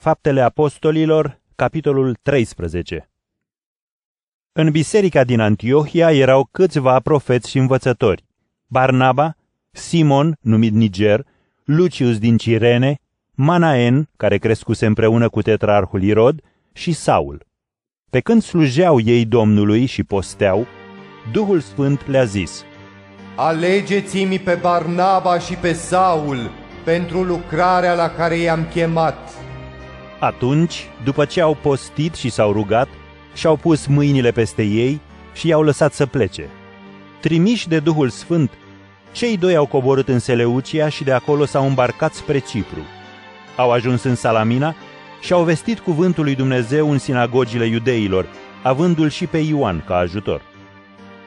Faptele Apostolilor, capitolul 13 În biserica din Antiohia erau câțiva profeți și învățători. Barnaba, Simon, numit Niger, Lucius din Cirene, Manaen, care crescuse împreună cu tetrarhul Irod, și Saul. Pe când slujeau ei Domnului și posteau, Duhul Sfânt le-a zis, Alegeți-mi pe Barnaba și pe Saul pentru lucrarea la care i-am chemat. Atunci, după ce au postit și s-au rugat, și-au pus mâinile peste ei și i-au lăsat să plece. Trimiși de Duhul Sfânt, cei doi au coborât în Seleucia și de acolo s-au îmbarcat spre Cipru. Au ajuns în Salamina și au vestit cuvântul lui Dumnezeu în sinagogile iudeilor, avându-l și pe Ioan ca ajutor.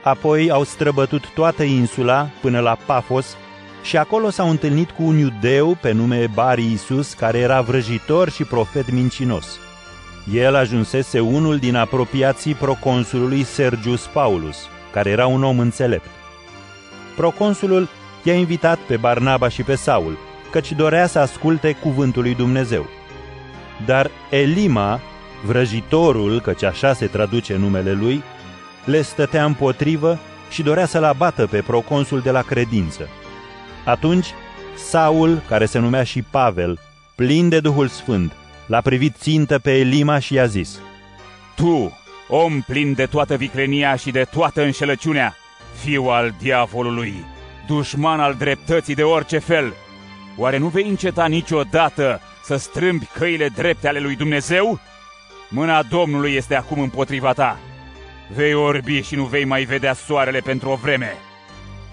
Apoi au străbătut toată insula până la Pafos și acolo s-au întâlnit cu un iudeu pe nume Bari Isus, care era vrăjitor și profet mincinos. El ajunsese unul din apropiații proconsulului Sergius Paulus, care era un om înțelept. Proconsulul i-a invitat pe Barnaba și pe Saul, căci dorea să asculte cuvântul lui Dumnezeu. Dar Elima, vrăjitorul, căci așa se traduce numele lui, le stătea împotrivă și dorea să-l abată pe proconsul de la credință. Atunci, Saul, care se numea și Pavel, plin de Duhul Sfânt, l-a privit țintă pe Elima și i-a zis, Tu, om plin de toată viclenia și de toată înșelăciunea, fiu al diavolului, dușman al dreptății de orice fel, oare nu vei înceta niciodată să strâmbi căile drepte ale lui Dumnezeu? Mâna Domnului este acum împotriva ta. Vei orbi și nu vei mai vedea soarele pentru o vreme.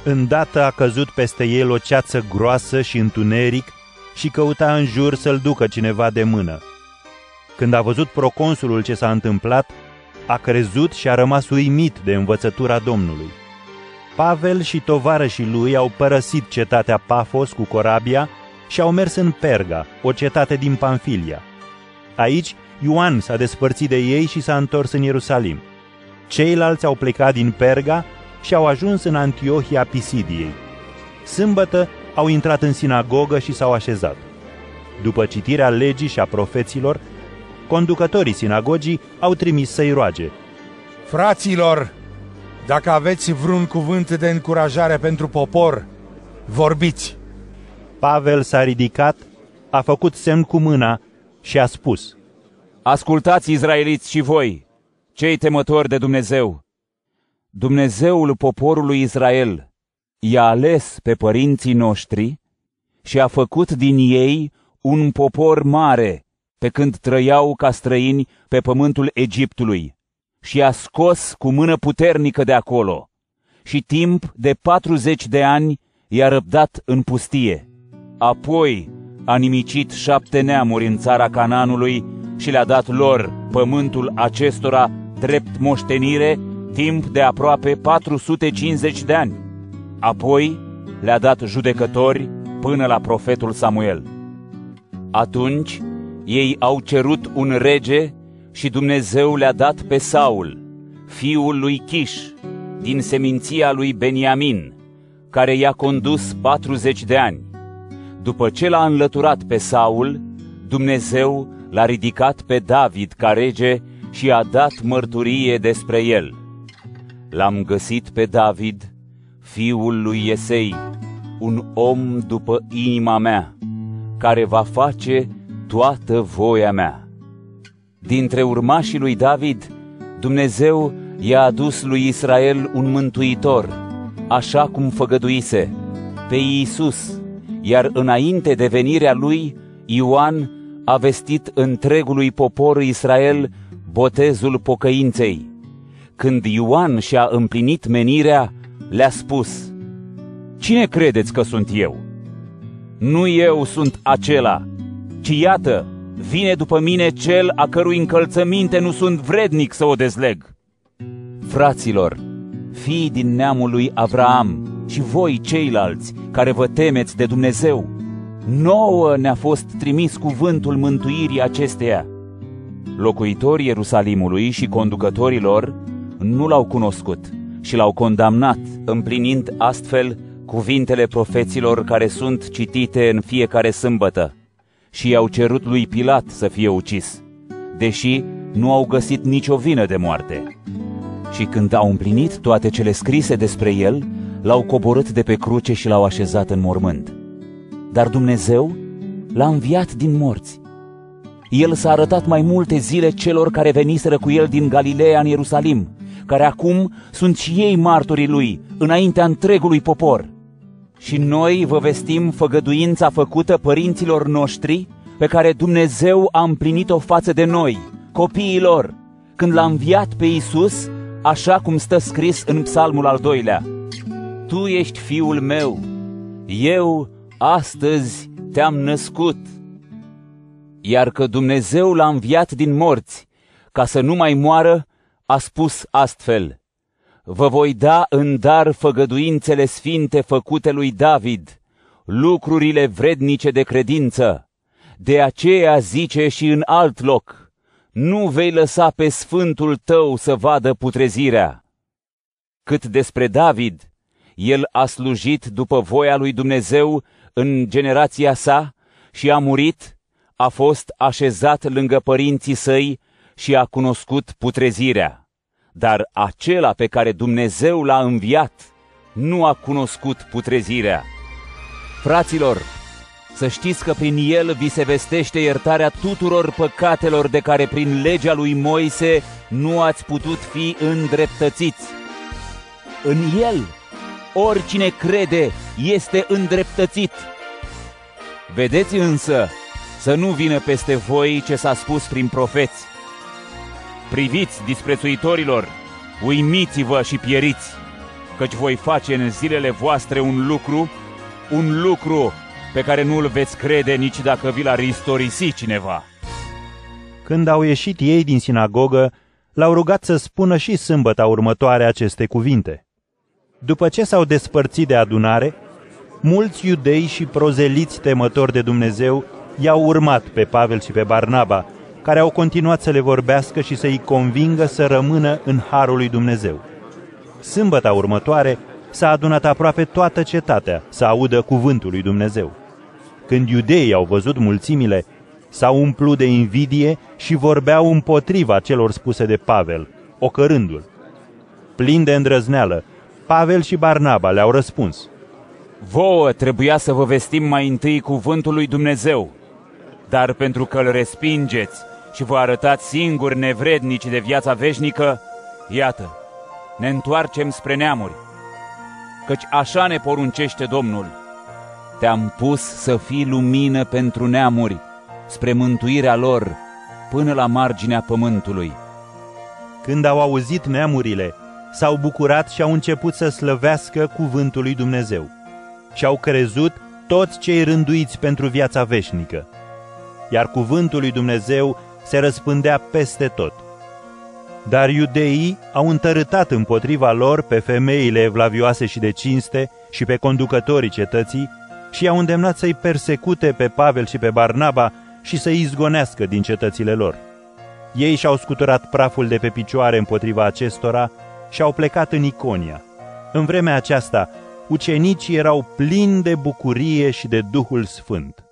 Îndată a căzut peste el o ceață groasă și întuneric și căuta în jur să-l ducă cineva de mână. Când a văzut proconsulul ce s-a întâmplat, a crezut și a rămas uimit de învățătura Domnului. Pavel și tovarășii lui au părăsit cetatea Pafos cu corabia și au mers în Perga, o cetate din Pamfilia. Aici, Ioan s-a despărțit de ei și s-a întors în Ierusalim. Ceilalți au plecat din Perga și au ajuns în Antiohia Pisidiei. Sâmbătă au intrat în sinagogă și s-au așezat. După citirea legii și a profeților, conducătorii sinagogii au trimis să-i roage. Fraților, dacă aveți vreun cuvânt de încurajare pentru popor, vorbiți. Pavel s-a ridicat, a făcut semn cu mâna și a spus, Ascultați, izraeliți și voi, cei temători de Dumnezeu. Dumnezeul poporului Israel i-a ales pe părinții noștri și a făcut din ei un popor mare pe când trăiau ca străini pe pământul Egiptului și a scos cu mână puternică de acolo și timp de 40 de ani i-a răbdat în pustie. Apoi a nimicit șapte neamuri în țara Cananului și le-a dat lor pământul acestora drept moștenire timp de aproape 450 de ani. Apoi le-a dat judecători până la profetul Samuel. Atunci ei au cerut un rege și Dumnezeu le-a dat pe Saul, fiul lui Chiș, din seminția lui Beniamin, care i-a condus 40 de ani. După ce l-a înlăturat pe Saul, Dumnezeu l-a ridicat pe David ca rege și a dat mărturie despre el. L-am găsit pe David, fiul lui Iesei, un om după inima mea, care va face toată voia mea. Dintre urmașii lui David, Dumnezeu i-a adus lui Israel un mântuitor, așa cum făgăduise, pe Iisus, iar înainte de venirea lui, Ioan a vestit întregului popor Israel botezul pocăinței. Când Ioan și-a împlinit menirea, le-a spus, Cine credeți că sunt eu? Nu eu sunt acela, ci iată, vine după mine cel a cărui încălțăminte nu sunt vrednic să o dezleg. Fraților, fii din neamul lui Avraam și voi ceilalți care vă temeți de Dumnezeu, nouă ne-a fost trimis cuvântul mântuirii acesteia. Locuitorii Ierusalimului și conducătorilor nu l-au cunoscut și l-au condamnat, împlinind astfel cuvintele profeților care sunt citite în fiecare sâmbătă. și i-au cerut lui Pilat să fie ucis, deși nu au găsit nicio vină de moarte. Și când au împlinit toate cele scrise despre el, l-au coborât de pe cruce și l-au așezat în mormânt. Dar Dumnezeu l-a înviat din morți. El s-a arătat mai multe zile celor care veniseră cu el din Galileea în Ierusalim, care acum sunt și ei martorii lui, înaintea întregului popor. Și noi vă vestim făgăduința făcută părinților noștri, pe care Dumnezeu a împlinit-o față de noi, copiilor, când l-a înviat pe Isus, așa cum stă scris în psalmul al doilea. Tu ești fiul meu, eu astăzi te-am născut. Iar că Dumnezeu l-a înviat din morți, ca să nu mai moară, a spus astfel, Vă voi da în dar făgăduințele sfinte făcute lui David, lucrurile vrednice de credință. De aceea zice și în alt loc, nu vei lăsa pe sfântul tău să vadă putrezirea. Cât despre David, el a slujit după voia lui Dumnezeu în generația sa și a murit, a fost așezat lângă părinții săi și a cunoscut putrezirea. Dar acela pe care Dumnezeu l-a înviat nu a cunoscut putrezirea. Fraților, să știți că prin el vi se vestește iertarea tuturor păcatelor de care prin legea lui Moise nu ați putut fi îndreptățiți. În el, oricine crede este îndreptățit. Vedeți însă să nu vină peste voi ce s-a spus prin profeți. Priviți, disprețuitorilor, uimiți-vă și pieriți, căci voi face în zilele voastre un lucru, un lucru pe care nu-l veți crede nici dacă vi l-ar istorisi cineva. Când au ieșit ei din sinagogă, l-au rugat să spună și sâmbăta următoare aceste cuvinte. După ce s-au despărțit de adunare, mulți iudei și prozeliți temători de Dumnezeu i-au urmat pe Pavel și pe Barnaba, care au continuat să le vorbească și să-i convingă să rămână în harul lui Dumnezeu. Sâmbăta următoare s-a adunat aproape toată cetatea să audă cuvântul lui Dumnezeu. Când iudeii au văzut mulțimile, s-au umplut de invidie și vorbeau împotriva celor spuse de Pavel, ocărându-l. Plin de îndrăzneală, Pavel și Barnaba le-au răspuns. Vouă trebuia să vă vestim mai întâi cuvântul lui Dumnezeu, dar pentru că îl respingeți și vă arătați singuri nevrednici de viața veșnică, iată, ne întoarcem spre neamuri, căci așa ne poruncește Domnul. Te-am pus să fii lumină pentru neamuri, spre mântuirea lor, până la marginea pământului. Când au auzit neamurile, s-au bucurat și au început să slăvească cuvântul lui Dumnezeu. Și au crezut toți cei rânduiți pentru viața veșnică. Iar cuvântul lui Dumnezeu se răspândea peste tot. Dar iudeii au întărâtat împotriva lor pe femeile evlavioase și de cinste și pe conducătorii cetății și i-au îndemnat să-i persecute pe Pavel și pe Barnaba și să-i izgonească din cetățile lor. Ei și-au scuturat praful de pe picioare împotriva acestora și au plecat în Iconia. În vremea aceasta, ucenicii erau plini de bucurie și de Duhul Sfânt.